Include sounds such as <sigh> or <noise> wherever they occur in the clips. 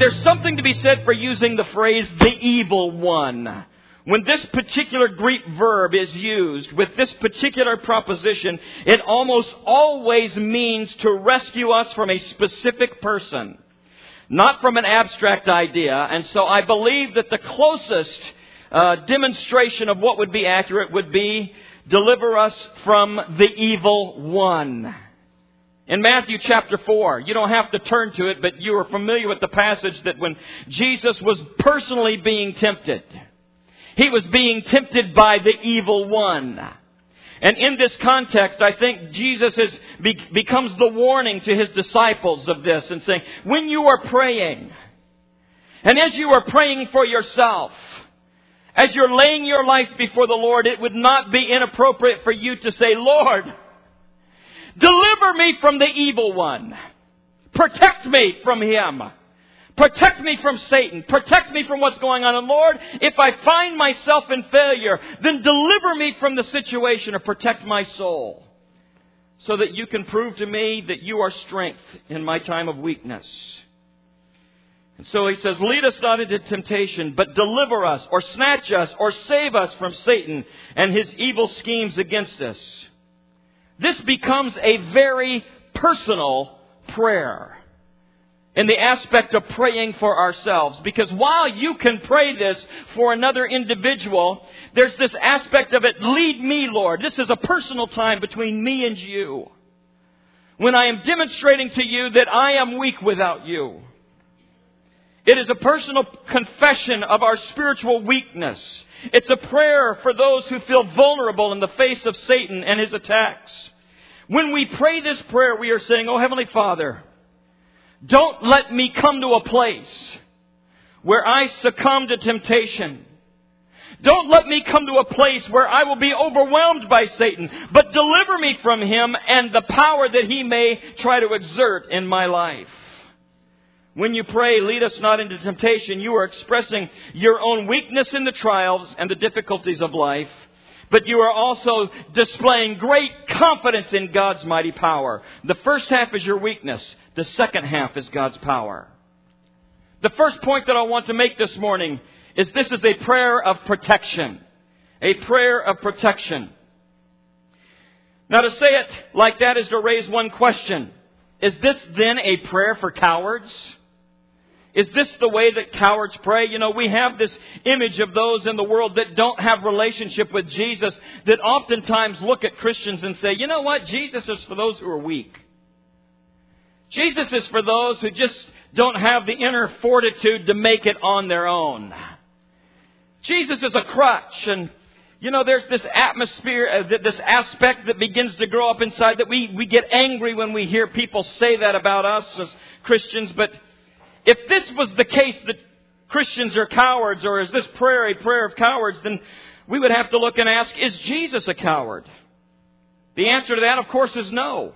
there's something to be said for using the phrase the evil one. When this particular Greek verb is used with this particular preposition, it almost always means to rescue us from a specific person, not from an abstract idea. And so I believe that the closest uh, demonstration of what would be accurate would be deliver us from the evil one. In Matthew chapter 4, you don't have to turn to it, but you are familiar with the passage that when Jesus was personally being tempted, he was being tempted by the evil one. And in this context, I think Jesus is, becomes the warning to his disciples of this and saying, when you are praying, and as you are praying for yourself, as you're laying your life before the Lord, it would not be inappropriate for you to say, Lord, deliver me from the evil one. Protect me from him. Protect me from Satan. Protect me from what's going on. And Lord, if I find myself in failure, then deliver me from the situation or protect my soul so that you can prove to me that you are strength in my time of weakness. And so he says, lead us not into temptation, but deliver us or snatch us or save us from Satan and his evil schemes against us. This becomes a very personal prayer in the aspect of praying for ourselves. Because while you can pray this for another individual, there's this aspect of it, lead me, Lord. This is a personal time between me and you. When I am demonstrating to you that I am weak without you. It is a personal confession of our spiritual weakness. It's a prayer for those who feel vulnerable in the face of Satan and his attacks. When we pray this prayer, we are saying, Oh Heavenly Father, don't let me come to a place where I succumb to temptation. Don't let me come to a place where I will be overwhelmed by Satan, but deliver me from him and the power that he may try to exert in my life. When you pray, lead us not into temptation, you are expressing your own weakness in the trials and the difficulties of life, but you are also displaying great confidence in God's mighty power. The first half is your weakness. The second half is God's power. The first point that I want to make this morning is this is a prayer of protection. A prayer of protection. Now to say it like that is to raise one question. Is this then a prayer for cowards? Is this the way that cowards pray? You know, we have this image of those in the world that don't have relationship with Jesus that oftentimes look at Christians and say, you know what? Jesus is for those who are weak. Jesus is for those who just don't have the inner fortitude to make it on their own. Jesus is a crutch and you know, there's this atmosphere, uh, this aspect that begins to grow up inside that we, we get angry when we hear people say that about us as Christians, but if this was the case that Christians are cowards, or is this prayer a prayer of cowards, then we would have to look and ask, is Jesus a coward? The answer to that, of course, is no.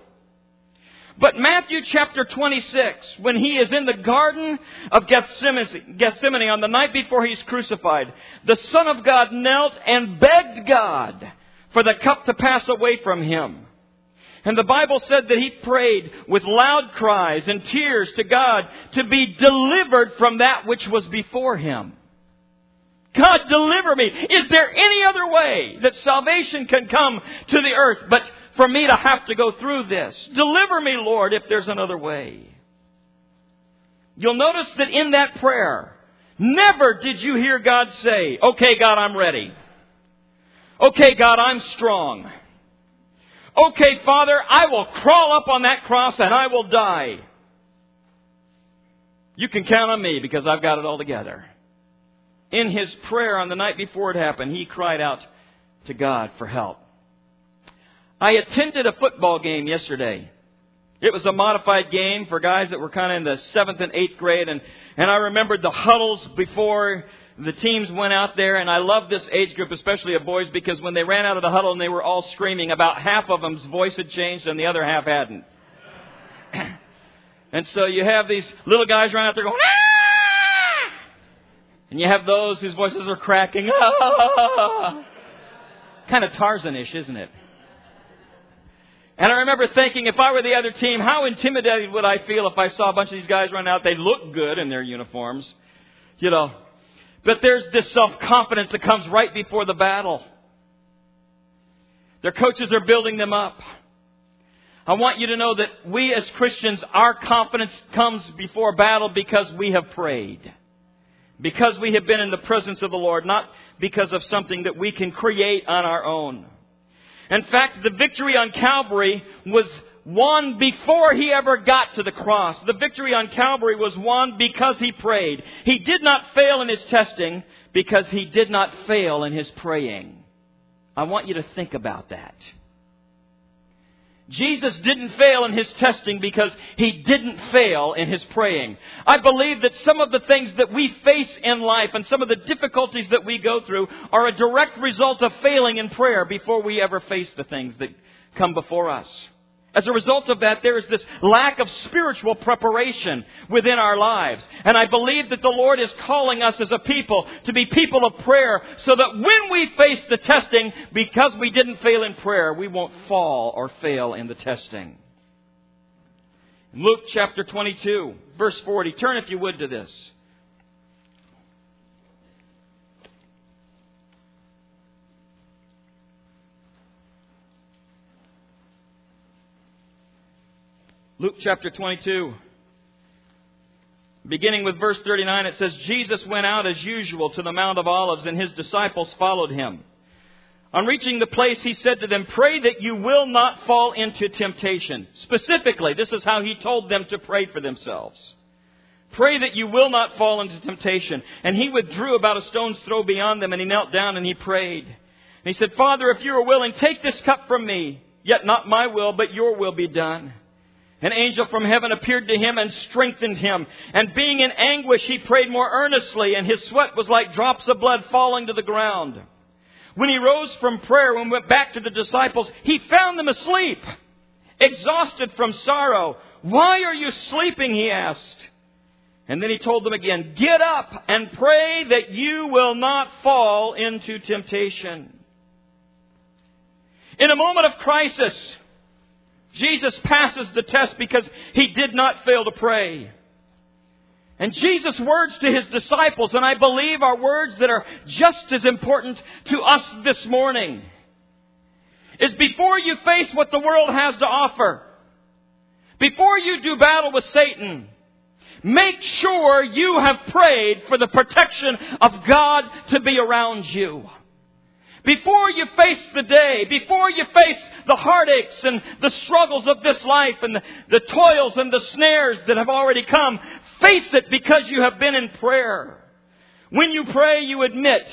But Matthew chapter 26, when he is in the Garden of Gethsemane on the night before he's crucified, the Son of God knelt and begged God for the cup to pass away from him. And the Bible said that he prayed with loud cries and tears to God to be delivered from that which was before him. God, deliver me. Is there any other way that salvation can come to the earth but for me to have to go through this? Deliver me, Lord, if there's another way. You'll notice that in that prayer, never did you hear God say, okay, God, I'm ready. Okay, God, I'm strong. Okay, Father, I will crawl up on that cross and I will die. You can count on me because I've got it all together. In his prayer on the night before it happened, he cried out to God for help. I attended a football game yesterday. It was a modified game for guys that were kind of in the seventh and eighth grade, and, and I remembered the huddles before the teams went out there, and I love this age group, especially of boys, because when they ran out of the huddle and they were all screaming, about half of them's voice had changed and the other half hadn't. <clears throat> and so you have these little guys running out there going, ah! And you have those whose voices are cracking! <laughs> Kind of Tarzanish, isn't it? And I remember thinking, if I were the other team, how intimidated would I feel if I saw a bunch of these guys run out? They look good in their uniforms, you know. But there's this self-confidence that comes right before the battle. Their coaches are building them up. I want you to know that we as Christians, our confidence comes before battle because we have prayed. Because we have been in the presence of the Lord, not because of something that we can create on our own. In fact, the victory on Calvary was won before he ever got to the cross. The victory on Calvary was won because he prayed. He did not fail in his testing because he did not fail in his praying. I want you to think about that. Jesus didn't fail in his testing because he didn't fail in his praying. I believe that some of the things that we face in life and some of the difficulties that we go through are a direct result of failing in prayer before we ever face the things that come before us. As a result of that, there is this lack of spiritual preparation within our lives. And I believe that the Lord is calling us as a people to be people of prayer so that when we face the testing, because we didn't fail in prayer, we won't fall or fail in the testing. Luke chapter 22, verse 40. Turn if you would to this. Luke chapter 22. Beginning with verse 39, it says, Jesus went out as usual to the Mount of Olives, and his disciples followed him. On reaching the place, he said to them, Pray that you will not fall into temptation. Specifically, this is how he told them to pray for themselves. Pray that you will not fall into temptation. And he withdrew about a stone's throw beyond them, and he knelt down and he prayed. And he said, Father, if you are willing, take this cup from me, yet not my will, but your will be done. An angel from heaven appeared to him and strengthened him. And being in anguish, he prayed more earnestly, and his sweat was like drops of blood falling to the ground. When he rose from prayer and went back to the disciples, he found them asleep, exhausted from sorrow. Why are you sleeping? he asked. And then he told them again, Get up and pray that you will not fall into temptation. In a moment of crisis, Jesus passes the test because he did not fail to pray. And Jesus' words to his disciples, and I believe are words that are just as important to us this morning, is before you face what the world has to offer, before you do battle with Satan, make sure you have prayed for the protection of God to be around you. Before you face the day, before you face the heartaches and the struggles of this life and the, the toils and the snares that have already come, face it because you have been in prayer. When you pray, you admit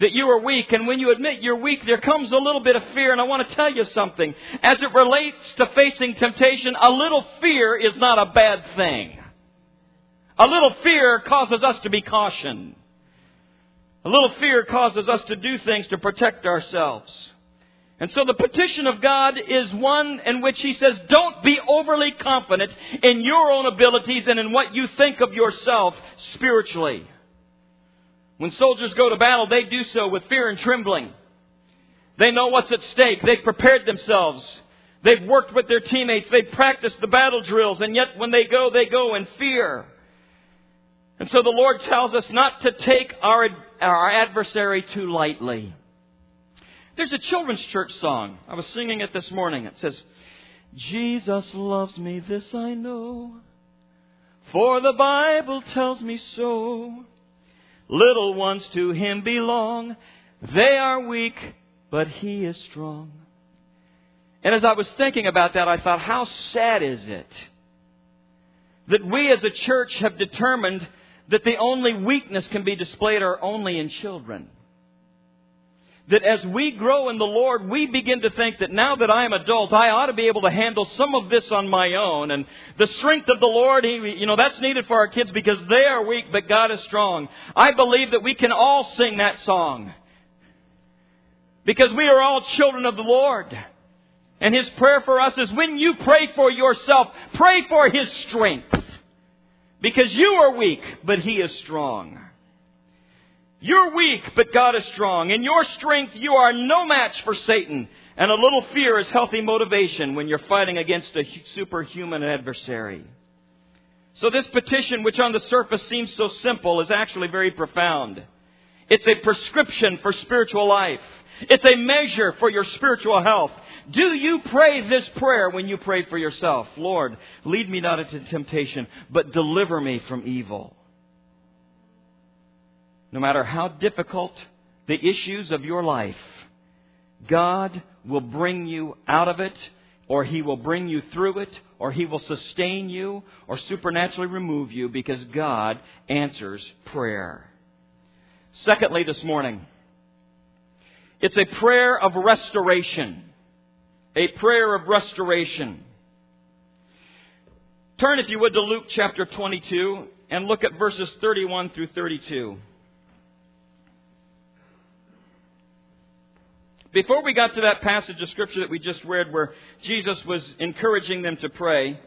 that you are weak. And when you admit you're weak, there comes a little bit of fear. And I want to tell you something. As it relates to facing temptation, a little fear is not a bad thing. A little fear causes us to be cautioned. A little fear causes us to do things to protect ourselves. And so the petition of God is one in which He says, don't be overly confident in your own abilities and in what you think of yourself spiritually. When soldiers go to battle, they do so with fear and trembling. They know what's at stake. They've prepared themselves. They've worked with their teammates. They've practiced the battle drills. And yet when they go, they go in fear. And so the Lord tells us not to take our, our adversary too lightly. There's a children's church song. I was singing it this morning. It says, Jesus loves me, this I know, for the Bible tells me so. Little ones to Him belong. They are weak, but He is strong. And as I was thinking about that, I thought, how sad is it that we as a church have determined that the only weakness can be displayed are only in children. That as we grow in the Lord, we begin to think that now that I am adult, I ought to be able to handle some of this on my own. And the strength of the Lord, he, you know, that's needed for our kids because they are weak, but God is strong. I believe that we can all sing that song. Because we are all children of the Lord. And His prayer for us is when you pray for yourself, pray for His strength. Because you are weak, but He is strong. You're weak, but God is strong. In your strength, you are no match for Satan. And a little fear is healthy motivation when you're fighting against a superhuman adversary. So this petition, which on the surface seems so simple, is actually very profound. It's a prescription for spiritual life. It's a measure for your spiritual health. Do you pray this prayer when you pray for yourself? Lord, lead me not into temptation, but deliver me from evil. No matter how difficult the issues of your life, God will bring you out of it, or He will bring you through it, or He will sustain you, or supernaturally remove you because God answers prayer. Secondly, this morning, it's a prayer of restoration. A prayer of restoration. Turn, if you would, to Luke chapter 22 and look at verses 31 through 32. Before we got to that passage of Scripture that we just read where Jesus was encouraging them to pray,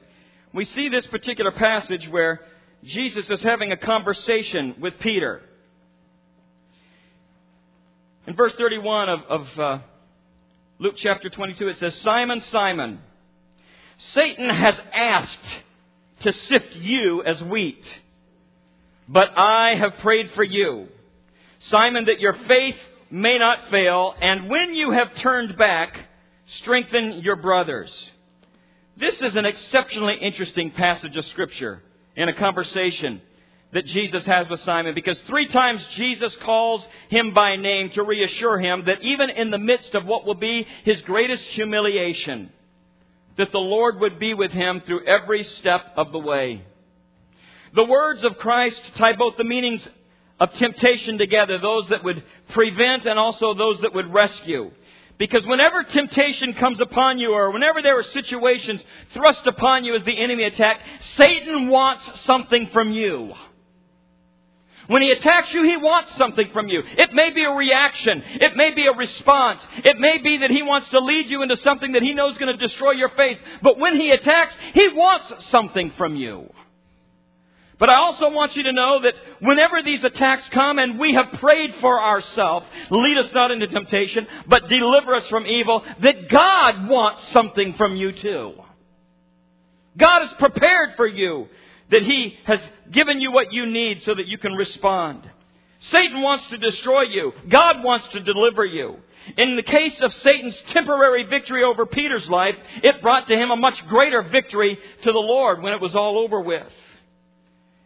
we see this particular passage where Jesus is having a conversation with Peter. In verse 31 of, of uh, Luke chapter 22, it says, Simon, Simon, Satan has asked to sift you as wheat, but I have prayed for you, Simon, that your faith may not fail, and when you have turned back, strengthen your brothers. This is an exceptionally interesting passage of Scripture in a conversation that Jesus has with Simon because three times Jesus calls him by name to reassure him that even in the midst of what will be his greatest humiliation, that the Lord would be with him through every step of the way. The words of Christ tie both the meanings of temptation together, those that would prevent and also those that would rescue. Because whenever temptation comes upon you or whenever there are situations thrust upon you as the enemy attack, Satan wants something from you. When he attacks you, he wants something from you. It may be a reaction. It may be a response. It may be that he wants to lead you into something that he knows is going to destroy your faith. But when he attacks, he wants something from you. But I also want you to know that whenever these attacks come and we have prayed for ourselves, lead us not into temptation, but deliver us from evil, that God wants something from you too. God is prepared for you, that He has given you what you need so that you can respond. Satan wants to destroy you. God wants to deliver you. In the case of Satan's temporary victory over Peter's life, it brought to him a much greater victory to the Lord when it was all over with.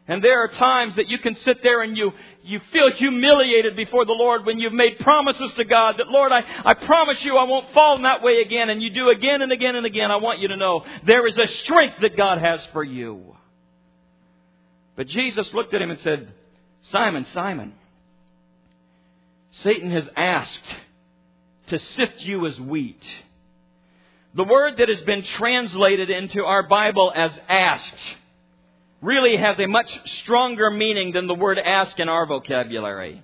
And there are times that you can sit there and you, you feel humiliated before the Lord when you've made promises to God that, Lord, I, I promise you I won't fall in that way again. And you do again and again and again. I want you to know there is a strength that God has for you. But Jesus looked at him and said, Simon, Simon, Satan has asked to sift you as wheat. The word that has been translated into our Bible as asked really has a much stronger meaning than the word ask in our vocabulary.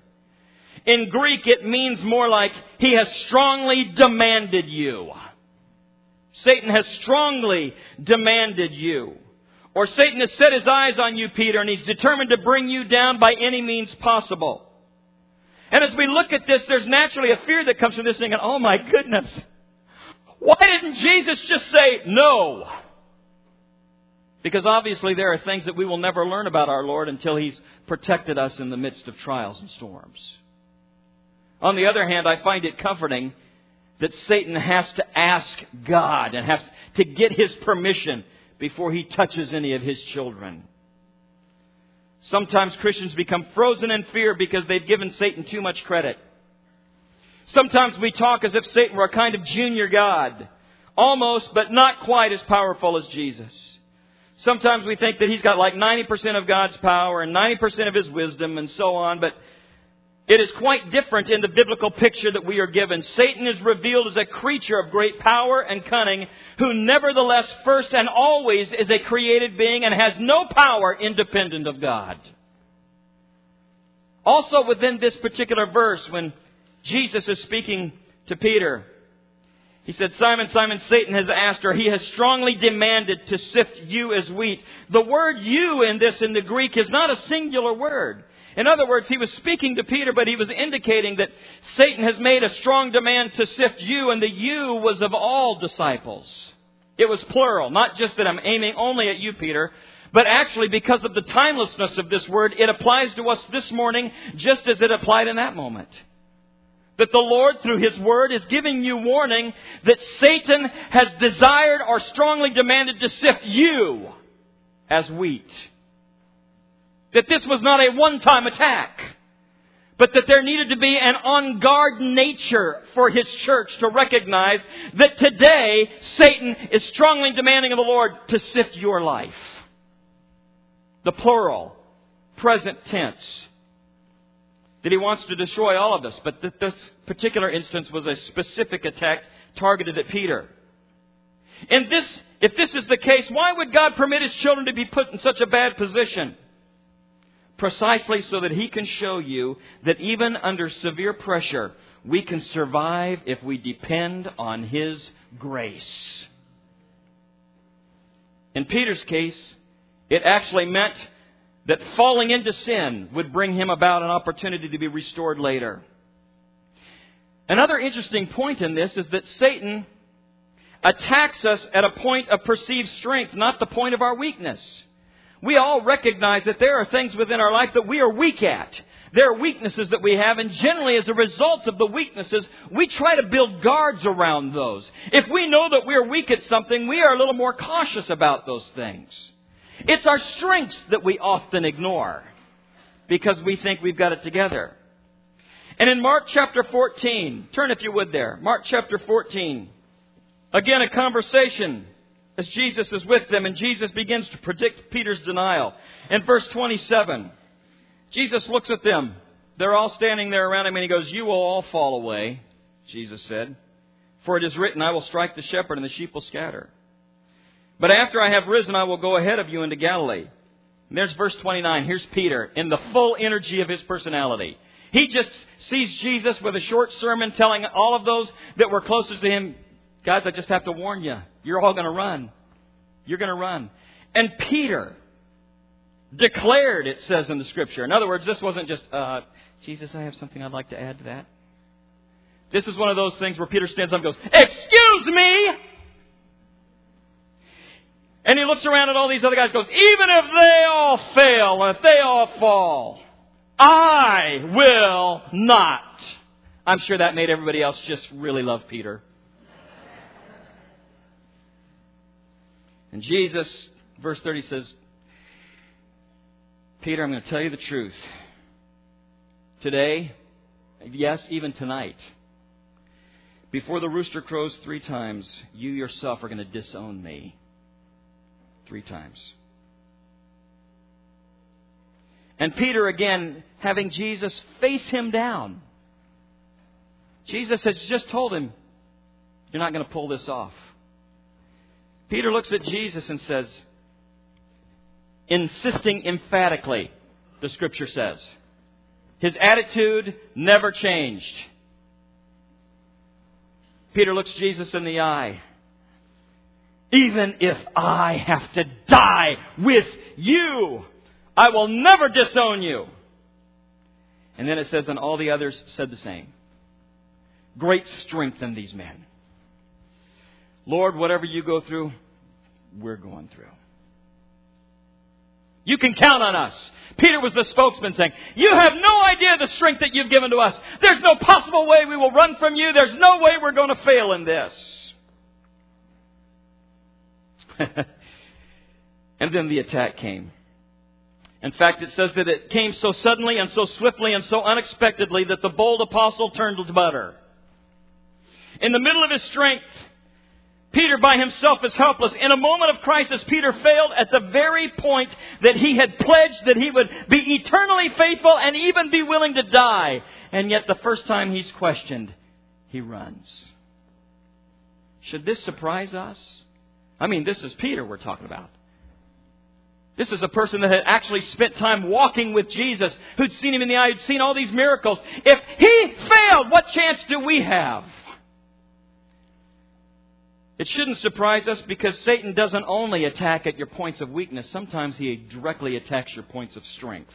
In Greek, it means more like he has strongly demanded you. Satan has strongly demanded you. Or Satan has set his eyes on you, Peter, and he's determined to bring you down by any means possible. And as we look at this, there's naturally a fear that comes from this thinking, oh my goodness, why didn't Jesus just say no? Because obviously there are things that we will never learn about our Lord until He's protected us in the midst of trials and storms. On the other hand, I find it comforting that Satan has to ask God and has to get His permission before he touches any of His children. Sometimes Christians become frozen in fear because they've given Satan too much credit. Sometimes we talk as if Satan were a kind of junior God, almost but not quite as powerful as Jesus. Sometimes we think that he's got like 90% of God's power and 90% of his wisdom and so on, but it is quite different in the biblical picture that we are given. Satan is revealed as a creature of great power and cunning, who nevertheless first and always is a created being and has no power independent of God. Also within this particular verse, when Jesus is speaking to Peter, he said, Simon, Simon, Satan has asked, or he has strongly demanded to sift you as wheat. The word you in this in the Greek is not a singular word. In other words, he was speaking to Peter, but he was indicating that Satan has made a strong demand to sift you, and the you was of all disciples. It was plural, not just that I'm aiming only at you, Peter, but actually because of the timelessness of this word, it applies to us this morning just as it applied in that moment. That the Lord, through His Word, is giving you warning that Satan has desired or strongly demanded to sift you as wheat. That this was not a one-time attack, but that there needed to be an on-guard nature for His church to recognize that today Satan is strongly demanding of the Lord to sift your life. The plural, present tense that he wants to destroy all of us. But this particular instance was a specific attack targeted at Peter. And this, if this is the case, why would God permit his children to be put in such a bad position? Precisely so that he can show you that even under severe pressure, we can survive if we depend on his grace. In Peter's case, it actually meant that falling into sin would bring him about an opportunity to be restored later. Another interesting point in this is that Satan attacks us at a point of perceived strength, not the point of our weakness. We all recognize that there are things within our life that we are weak at. There are weaknesses that we have, and generally, as a result of the weaknesses, we try to build guards around those. If we know that we're weak at something, we are a little more cautious about those things. It's our strengths that we often ignore because we think we've got it together. And in Mark chapter 14, turn if you would there. Mark chapter 14. Again, a conversation as Jesus is with them, and Jesus begins to predict Peter's denial. In verse 27, Jesus looks at them. They're all standing there around him, and he goes, You will all fall away, Jesus said. For it is written, I will strike the shepherd, and the sheep will scatter. But after I have risen, I will go ahead of you into Galilee. And there's verse 29. Here's Peter in the full energy of his personality. He just sees Jesus with a short sermon telling all of those that were closest to him, guys, I just have to warn you. You're all going to run. You're going to run. And Peter declared, it says in the scripture. In other words, this wasn't just, uh, Jesus, I have something I'd like to add to that. This is one of those things where Peter stands up and goes, Excuse me! And he looks around at all these other guys goes, even if they all fail and if they all fall, I will not. I'm sure that made everybody else just really love Peter. And Jesus, verse 30 says, Peter, I'm going to tell you the truth. Today, yes, even tonight, before the rooster crows three times, you yourself are going to disown me three times. And Peter, again, having Jesus face him down. Jesus has just told him, You're not going to pull this off. Peter looks at Jesus and says, insisting emphatically, the scripture says. His attitude never changed. Peter looks Jesus in the eye even if I have to die with you, I will never disown you. And then it says, and all the others said the same. Great strength in these men. Lord, whatever you go through, we're going through. You can count on us. Peter was the spokesman saying, You have no idea the strength that you've given to us. There's no possible way we will run from you. There's no way we're going to fail in this. <laughs> and then the attack came. In fact, it says that it came so suddenly and so swiftly and so unexpectedly that the bold apostle turned to butter. In the middle of his strength, Peter by himself is helpless. In a moment of crisis, Peter failed at the very point that he had pledged that he would be eternally faithful and even be willing to die. And yet, the first time he's questioned, he runs. Should this surprise us? I mean, this is Peter we're talking about. This is a person that had actually spent time walking with Jesus, who'd seen him in the eye, who'd seen all these miracles. If he failed, what chance do we have? It shouldn't surprise us because Satan doesn't only attack at your points of weakness, sometimes he directly attacks your points of strength.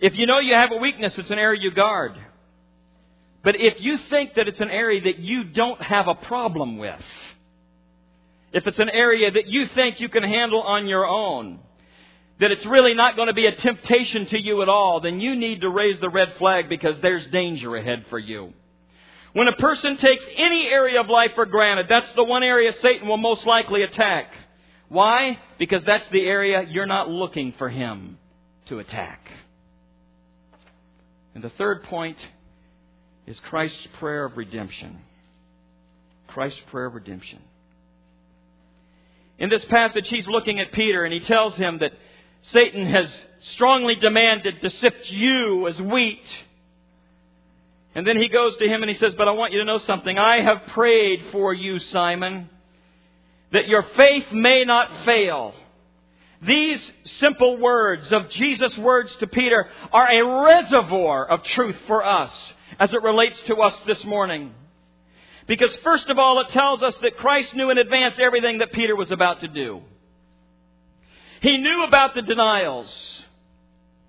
If you know you have a weakness, it's an area you guard. But if you think that it's an area that you don't have a problem with, if it's an area that you think you can handle on your own, that it's really not going to be a temptation to you at all, then you need to raise the red flag because there's danger ahead for you. When a person takes any area of life for granted, that's the one area Satan will most likely attack. Why? Because that's the area you're not looking for him to attack. And the third point is Christ's prayer of redemption. Christ's prayer of redemption. In this passage, he's looking at Peter and he tells him that Satan has strongly demanded to sift you as wheat. And then he goes to him and he says, But I want you to know something. I have prayed for you, Simon, that your faith may not fail. These simple words of Jesus' words to Peter are a reservoir of truth for us as it relates to us this morning. Because first of all, it tells us that Christ knew in advance everything that Peter was about to do. He knew about the denials.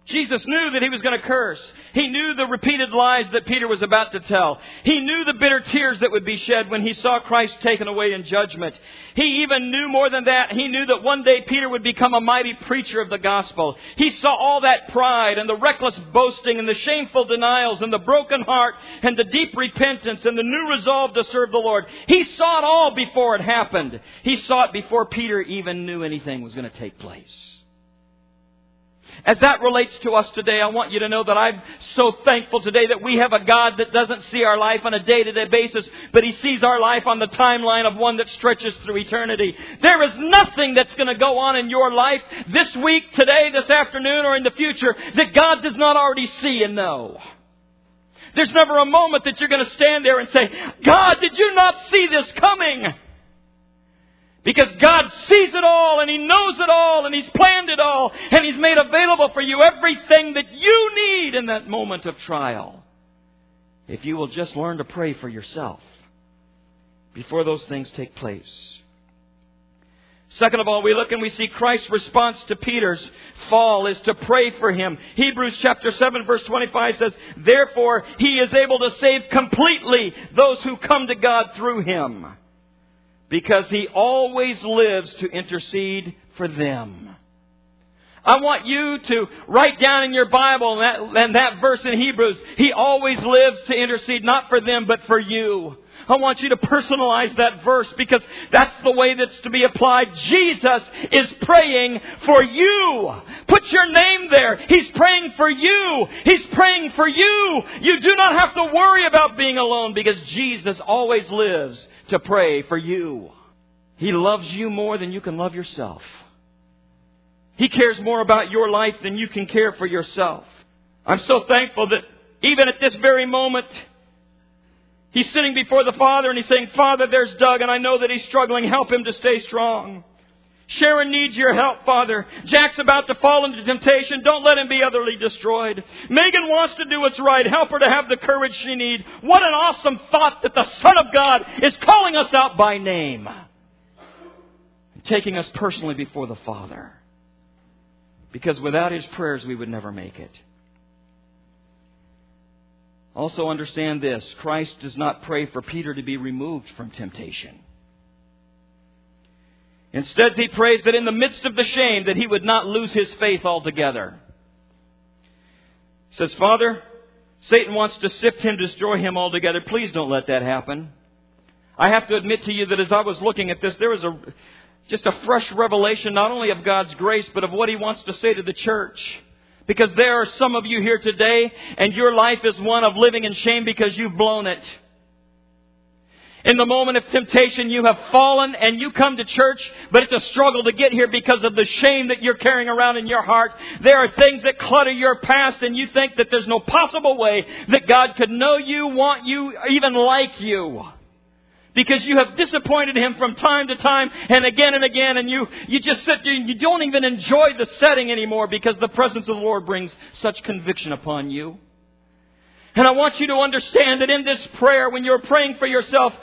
Jesus knew that he was going to curse. He knew the repeated lies that Peter was about to tell. He knew the bitter tears that would be shed when he saw Christ taken away in judgment. He even knew more than that. He knew that one day Peter would become a mighty preacher of the gospel. He saw all that pride and the reckless boasting and the shameful denials and the broken heart and the deep repentance and the new resolve to serve the Lord. He saw it all before it happened. He saw it before Peter even knew anything was going to take place. As that relates to us today, I want you to know that I'm so thankful today that we have a God that doesn't see our life on a day-to-day basis, but He sees our life on the timeline of one that stretches through eternity. There is nothing that's going to go on in your life this week, today, this afternoon, or in the future that God does not already see and know. There's never a moment that you're going to stand there and say, God, did you not see this coming? Because God sees it all and He knows it all and He's planned it all and He's made available for you everything that you need in that moment of trial. If you will just learn to pray for yourself before those things take place. Second of all, we look and we see Christ's response to Peter's fall is to pray for him. Hebrews chapter 7 verse 25 says, Therefore he is able to save completely those who come to God through him because he always lives to intercede for them. I want you to write down in your Bible and that, and that verse in Hebrews, he always lives to intercede not for them but for you. I want you to personalize that verse because that's the way that's to be applied. Jesus is praying for you. Put your name there. He's praying for you. He's praying for you. You do not have to worry about being alone because Jesus always lives to pray for you. He loves you more than you can love yourself. He cares more about your life than you can care for yourself. I'm so thankful that even at this very moment, he's sitting before the Father and he's saying, Father, there's Doug and I know that he's struggling. Help him to stay strong. Sharon needs your help, Father. Jack's about to fall into temptation. Don't let him be utterly destroyed. Megan wants to do what's right. Help her to have the courage she needs. What an awesome thought that the Son of God is calling us out by name. And taking us personally before the Father. Because without His prayers, we would never make it. Also understand this. Christ does not pray for Peter to be removed from temptation. Instead, he prays that in the midst of the shame that he would not lose his faith altogether. He says, Father, Satan wants to sift him, destroy him altogether. Please don't let that happen. I have to admit to you that as I was looking at this, there was a, just a fresh revelation not only of God's grace, but of what he wants to say to the church. Because there are some of you here today, and your life is one of living in shame because you've blown it. In the moment of temptation, you have fallen and you come to church, but it's a struggle to get here because of the shame that you're carrying around in your heart. There are things that clutter your past and you think that there's no possible way that God could know you, want you, even like you because you have disappointed him from time to time and again and again and you, you just sit there and you don't even enjoy the setting anymore because the presence of the Lord brings such conviction upon you. And I want you to understand that in this prayer, when you're praying for yourself,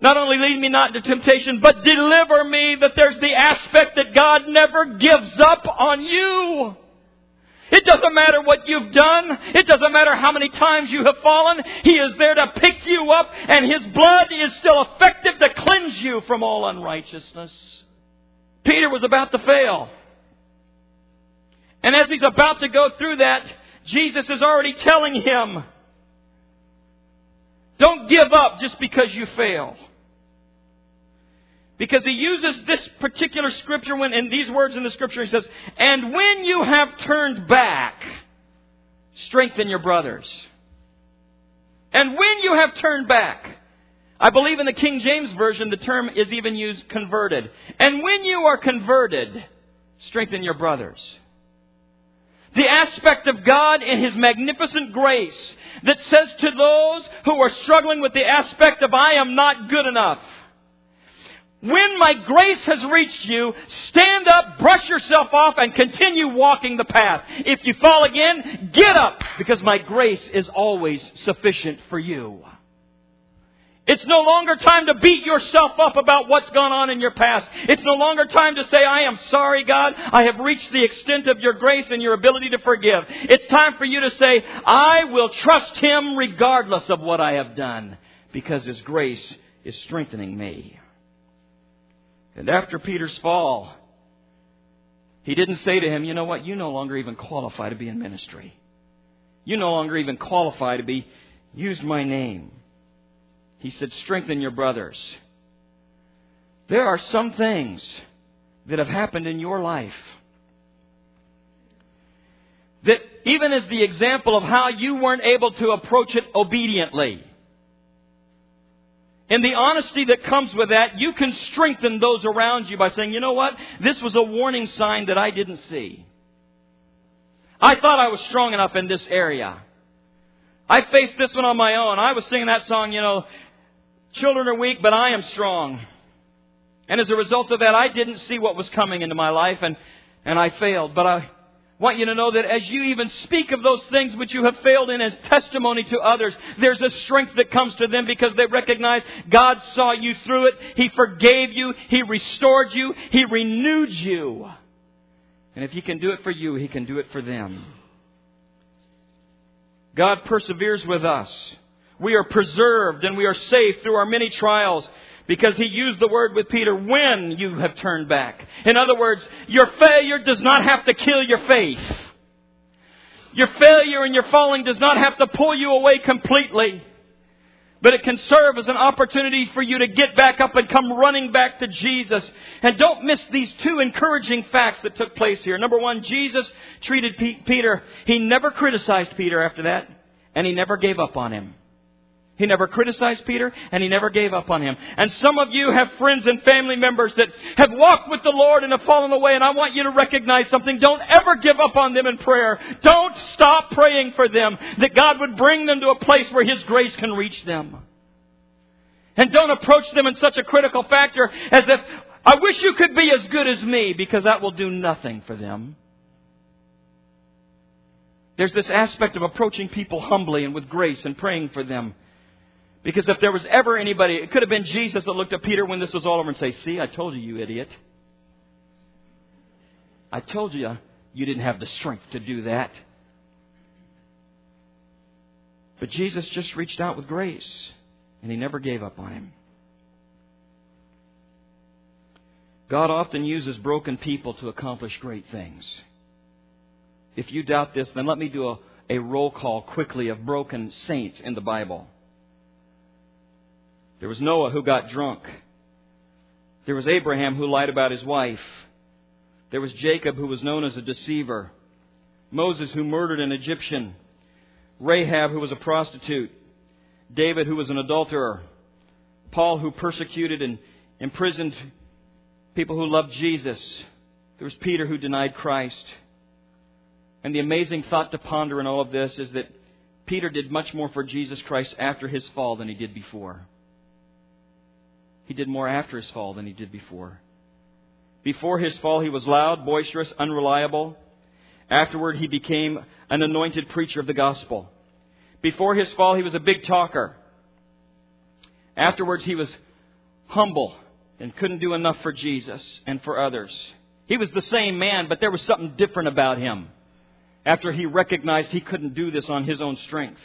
not only lead me not into temptation, but deliver me, that there's the aspect that God never gives up on you. It doesn't matter what you've done. It doesn't matter how many times you have fallen. He is there to pick you up and His blood is still effective to cleanse you from all unrighteousness. Peter was about to fail. And as he's about to go through that, Jesus is already telling him, don't give up just because you fail. Because he uses this particular scripture when, in these words in the scripture, he says, And when you have turned back, strengthen your brothers. And when you have turned back, I believe in the King James Version the term is even used converted. And when you are converted, strengthen your brothers. The aspect of God in His magnificent grace that says to those who are struggling with the aspect of I am not good enough, when my grace has reached you, stand up, brush yourself off, and continue walking the path. If you fall again, get up, because my grace is always sufficient for you. It's no longer time to beat yourself up about what's gone on in your past. It's no longer time to say, I am sorry, God. I have reached the extent of your grace and your ability to forgive. It's time for you to say, I will trust Him regardless of what I have done because His grace is strengthening me. And after Peter's fall, he didn't say to him, you know what, you no longer even qualify to be in ministry. You no longer even qualify to be, use my name. He said, strengthen your brothers. There are some things that have happened in your life that even as the example of how you weren't able to approach it obediently, in the honesty that comes with that, you can strengthen those around you by saying, you know what? This was a warning sign that I didn't see. I thought I was strong enough in this area. I faced this one on my own. I was singing that song, you know, children are weak, but I am strong. And as a result of that, I didn't see what was coming into my life and, and I failed. But I, want you to know that as you even speak of those things which you have failed in as testimony to others, there's a strength that comes to them because they recognize God saw you through it. He forgave you. He restored you. He renewed you. And if He can do it for you, He can do it for them. God perseveres with us. We are preserved and we are safe through our many trials because he used the word with Peter, when you have turned back. In other words, your failure does not have to kill your faith. Your failure and your falling does not have to pull you away completely. But it can serve as an opportunity for you to get back up and come running back to Jesus. And don't miss these two encouraging facts that took place here. Number one, Jesus treated Peter. He never criticized Peter after that, and he never gave up on him. He never criticized Peter and he never gave up on him. And some of you have friends and family members that have walked with the Lord and have fallen away and I want you to recognize something. Don't ever give up on them in prayer. Don't stop praying for them that God would bring them to a place where His grace can reach them. And don't approach them in such a critical factor as if, I wish you could be as good as me because that will do nothing for them. There's this aspect of approaching people humbly and with grace and praying for them. Because if there was ever anybody, it could have been Jesus that looked at Peter when this was all over and say, See, I told you, you idiot. I told you uh, you didn't have the strength to do that. But Jesus just reached out with grace, and he never gave up on him. God often uses broken people to accomplish great things. If you doubt this, then let me do a, a roll call quickly of broken saints in the Bible. There was Noah who got drunk. There was Abraham who lied about his wife. There was Jacob who was known as a deceiver. Moses who murdered an Egyptian. Rahab who was a prostitute. David who was an adulterer. Paul who persecuted and imprisoned people who loved Jesus. There was Peter who denied Christ. And the amazing thought to ponder in all of this is that Peter did much more for Jesus Christ after his fall than he did before. He did more after his fall than he did before. Before his fall, he was loud, boisterous, unreliable. Afterward, he became an anointed preacher of the gospel. Before his fall, he was a big talker. Afterwards, he was humble and couldn't do enough for Jesus and for others. He was the same man, but there was something different about him. after he recognized he couldn't do this on his own strength.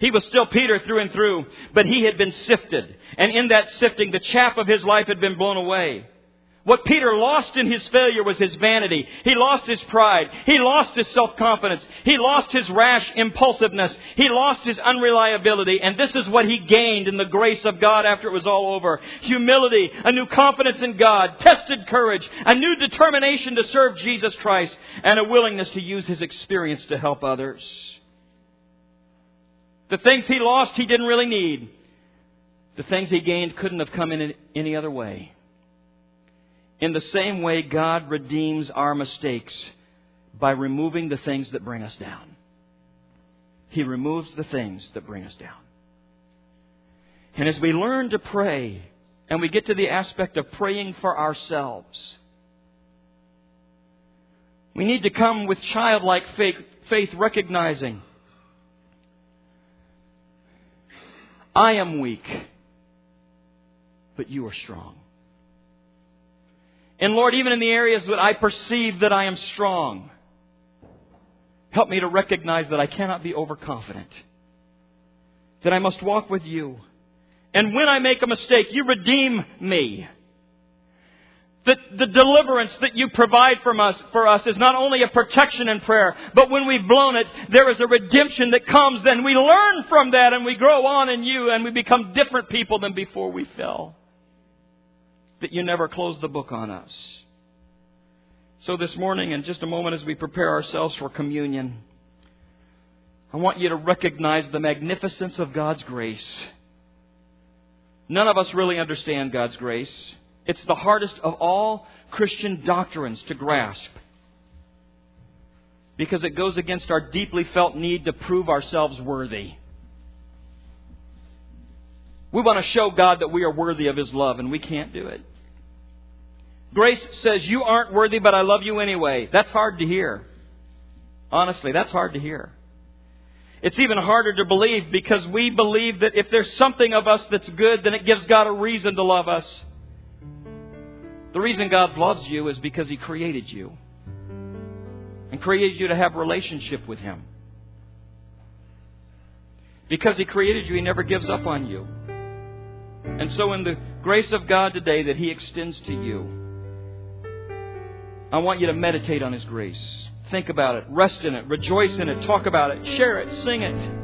He was still Peter through and through, but he had been sifted. And in that sifting, the chaff of his life had been blown away. What Peter lost in his failure was his vanity. He lost his pride. He lost his self-confidence. He lost his rash impulsiveness. He lost his unreliability. And this is what he gained in the grace of God after it was all over. Humility, a new confidence in God, tested courage, a new determination to serve Jesus Christ, and a willingness to use his experience to help others. The things he lost, he didn't really need. The things he gained couldn't have come in any other way. In the same way, God redeems our mistakes by removing the things that bring us down. He removes the things that bring us down. And as we learn to pray, and we get to the aspect of praying for ourselves, we need to come with childlike faith, faith recognizing I am weak, but you are strong. And Lord, even in the areas that I perceive that I am strong, help me to recognize that I cannot be overconfident. That I must walk with you. And when I make a mistake, you redeem me. The deliverance that you provide from us, for us is not only a protection in prayer, but when we've blown it, there is a redemption that comes and we learn from that and we grow on in you and we become different people than before we fell that you never close the book on us. So this morning, in just a moment as we prepare ourselves for communion, I want you to recognize the magnificence of God's grace. None of us really understand God's grace. It's the hardest of all Christian doctrines to grasp because it goes against our deeply felt need to prove ourselves worthy. We want to show God that we are worthy of His love, and we can't do it. Grace says, You aren't worthy, but I love you anyway. That's hard to hear. Honestly, that's hard to hear. It's even harder to believe because we believe that if there's something of us that's good, then it gives God a reason to love us. The reason God loves you is because He created you and created you to have relationship with Him. Because He created you, He never gives up on you. And so, in the grace of God today that He extends to you, I want you to meditate on His grace. Think about it, rest in it, rejoice in it, talk about it, share it, sing it.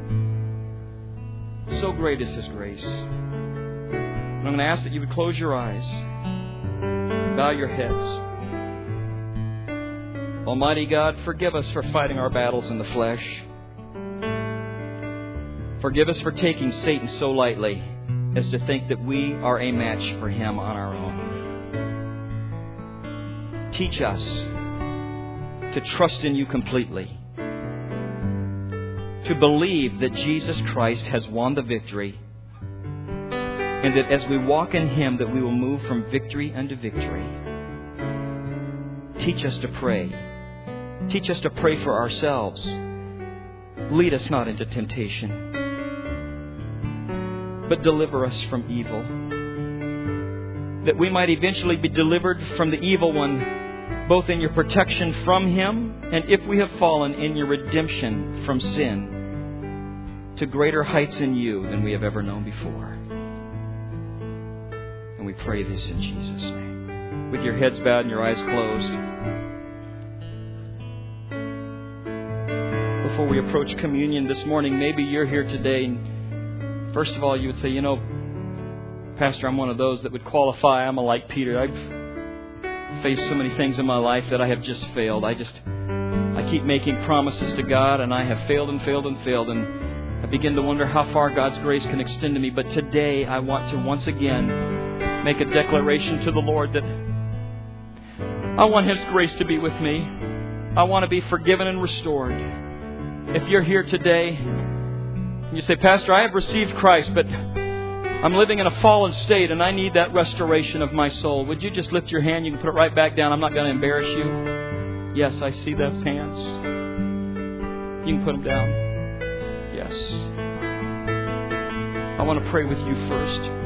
So great is His grace. And I'm going to ask that you would close your eyes, bow your heads. Almighty God, forgive us for fighting our battles in the flesh. Forgive us for taking Satan so lightly as to think that we are a match for him on our own. Teach us to trust in you completely, to believe that Jesus Christ has won the victory, and that as we walk in Him, that we will move from victory unto victory. Teach us to pray. Teach us to pray for ourselves. Lead us not into temptation, but deliver us from evil. That we might eventually be delivered from the evil one both in your protection from Him and if we have fallen in your redemption from sin to greater heights in you than we have ever known before. Pray this in Jesus' name. With your heads bowed and your eyes closed. Before we approach communion this morning, maybe you're here today and first of all you would say, you know, Pastor, I'm one of those that would qualify. I'm a like Peter. I've faced so many things in my life that I have just failed. I just, I keep making promises to God and I have failed and failed and failed. And I begin to wonder how far God's grace can extend to me. But today I want to once again make a declaration to the Lord that I want His grace to be with me. I want to be forgiven and restored. If you're here today, and you say, Pastor, I have received Christ, but I'm living in a fallen state and I need that restoration of my soul. Would you just lift your hand? You can put it right back down. I'm not going to embarrass you. Yes, I see those hands. You can put them down. Yes. I want to pray with you first.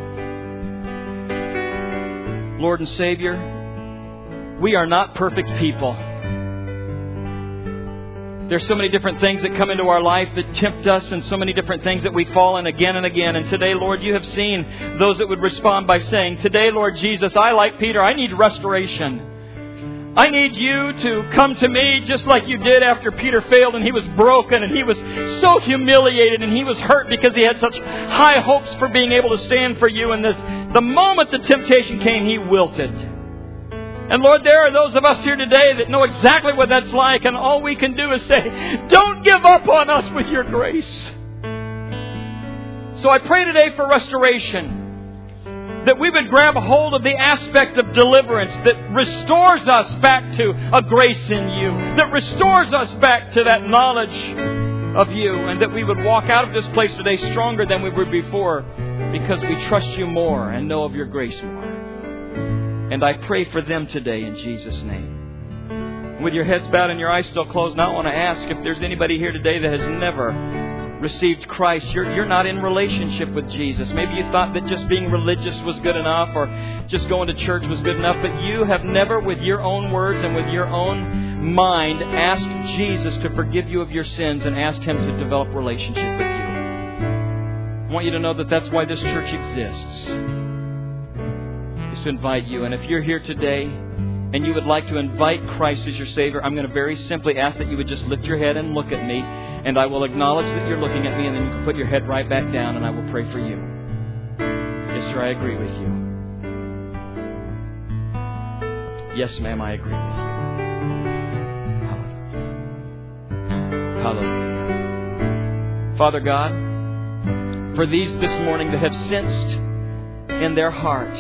Lord and Savior, we are not perfect people. There's so many different things that come into our life that tempt us, and so many different things that we fall in again and again. And today, Lord, you have seen those that would respond by saying, Today, Lord Jesus, I, like Peter, I need restoration. I need you to come to me just like you did after Peter failed and he was broken and he was so humiliated and he was hurt because he had such high hopes for being able to stand for you. And the, the moment the temptation came, he wilted. And Lord, there are those of us here today that know exactly what that's like, and all we can do is say, Don't give up on us with your grace. So I pray today for restoration. That we would grab hold of the aspect of deliverance that restores us back to a grace in you, that restores us back to that knowledge of you, and that we would walk out of this place today stronger than we were before because we trust you more and know of your grace more. And I pray for them today in Jesus' name. With your heads bowed and your eyes still closed, now I want to ask if there's anybody here today that has never received Christ. You're, you're not in relationship with Jesus. Maybe you thought that just being religious was good enough or just going to church was good enough, but you have never, with your own words and with your own mind, asked Jesus to forgive you of your sins and asked Him to develop relationship with you. I want you to know that that's why this church exists is to invite you. And if you're here today and you would like to invite Christ as your Savior, I'm going to very simply ask that you would just lift your head and look at me, and I will acknowledge that you're looking at me, and then you can put your head right back down, and I will pray for you. Yes, sir, I agree with you. Yes, ma'am, I agree with you. Hallelujah. Father God, for these this morning that have sensed in their heart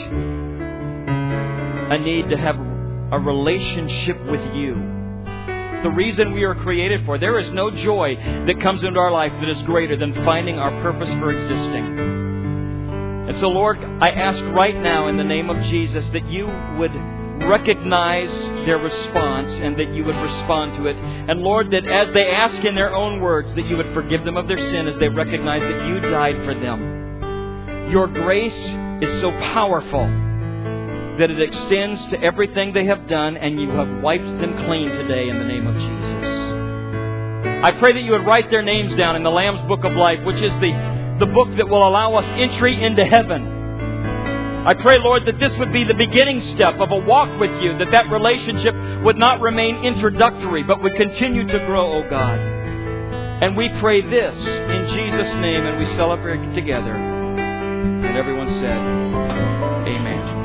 a need to have a relationship with you. The reason we are created for. There is no joy that comes into our life that is greater than finding our purpose for existing. And so, Lord, I ask right now in the name of Jesus that you would recognize their response and that you would respond to it. And Lord, that as they ask in their own words, that you would forgive them of their sin as they recognize that you died for them. Your grace is so powerful that it extends to everything they have done, and you have wiped them clean today in the name of Jesus. I pray that you would write their names down in the Lamb's Book of Life, which is the, the book that will allow us entry into heaven. I pray, Lord, that this would be the beginning step of a walk with you, that that relationship would not remain introductory, but would continue to grow, O oh God. And we pray this in Jesus' name, and we celebrate together. And everyone said, Amen.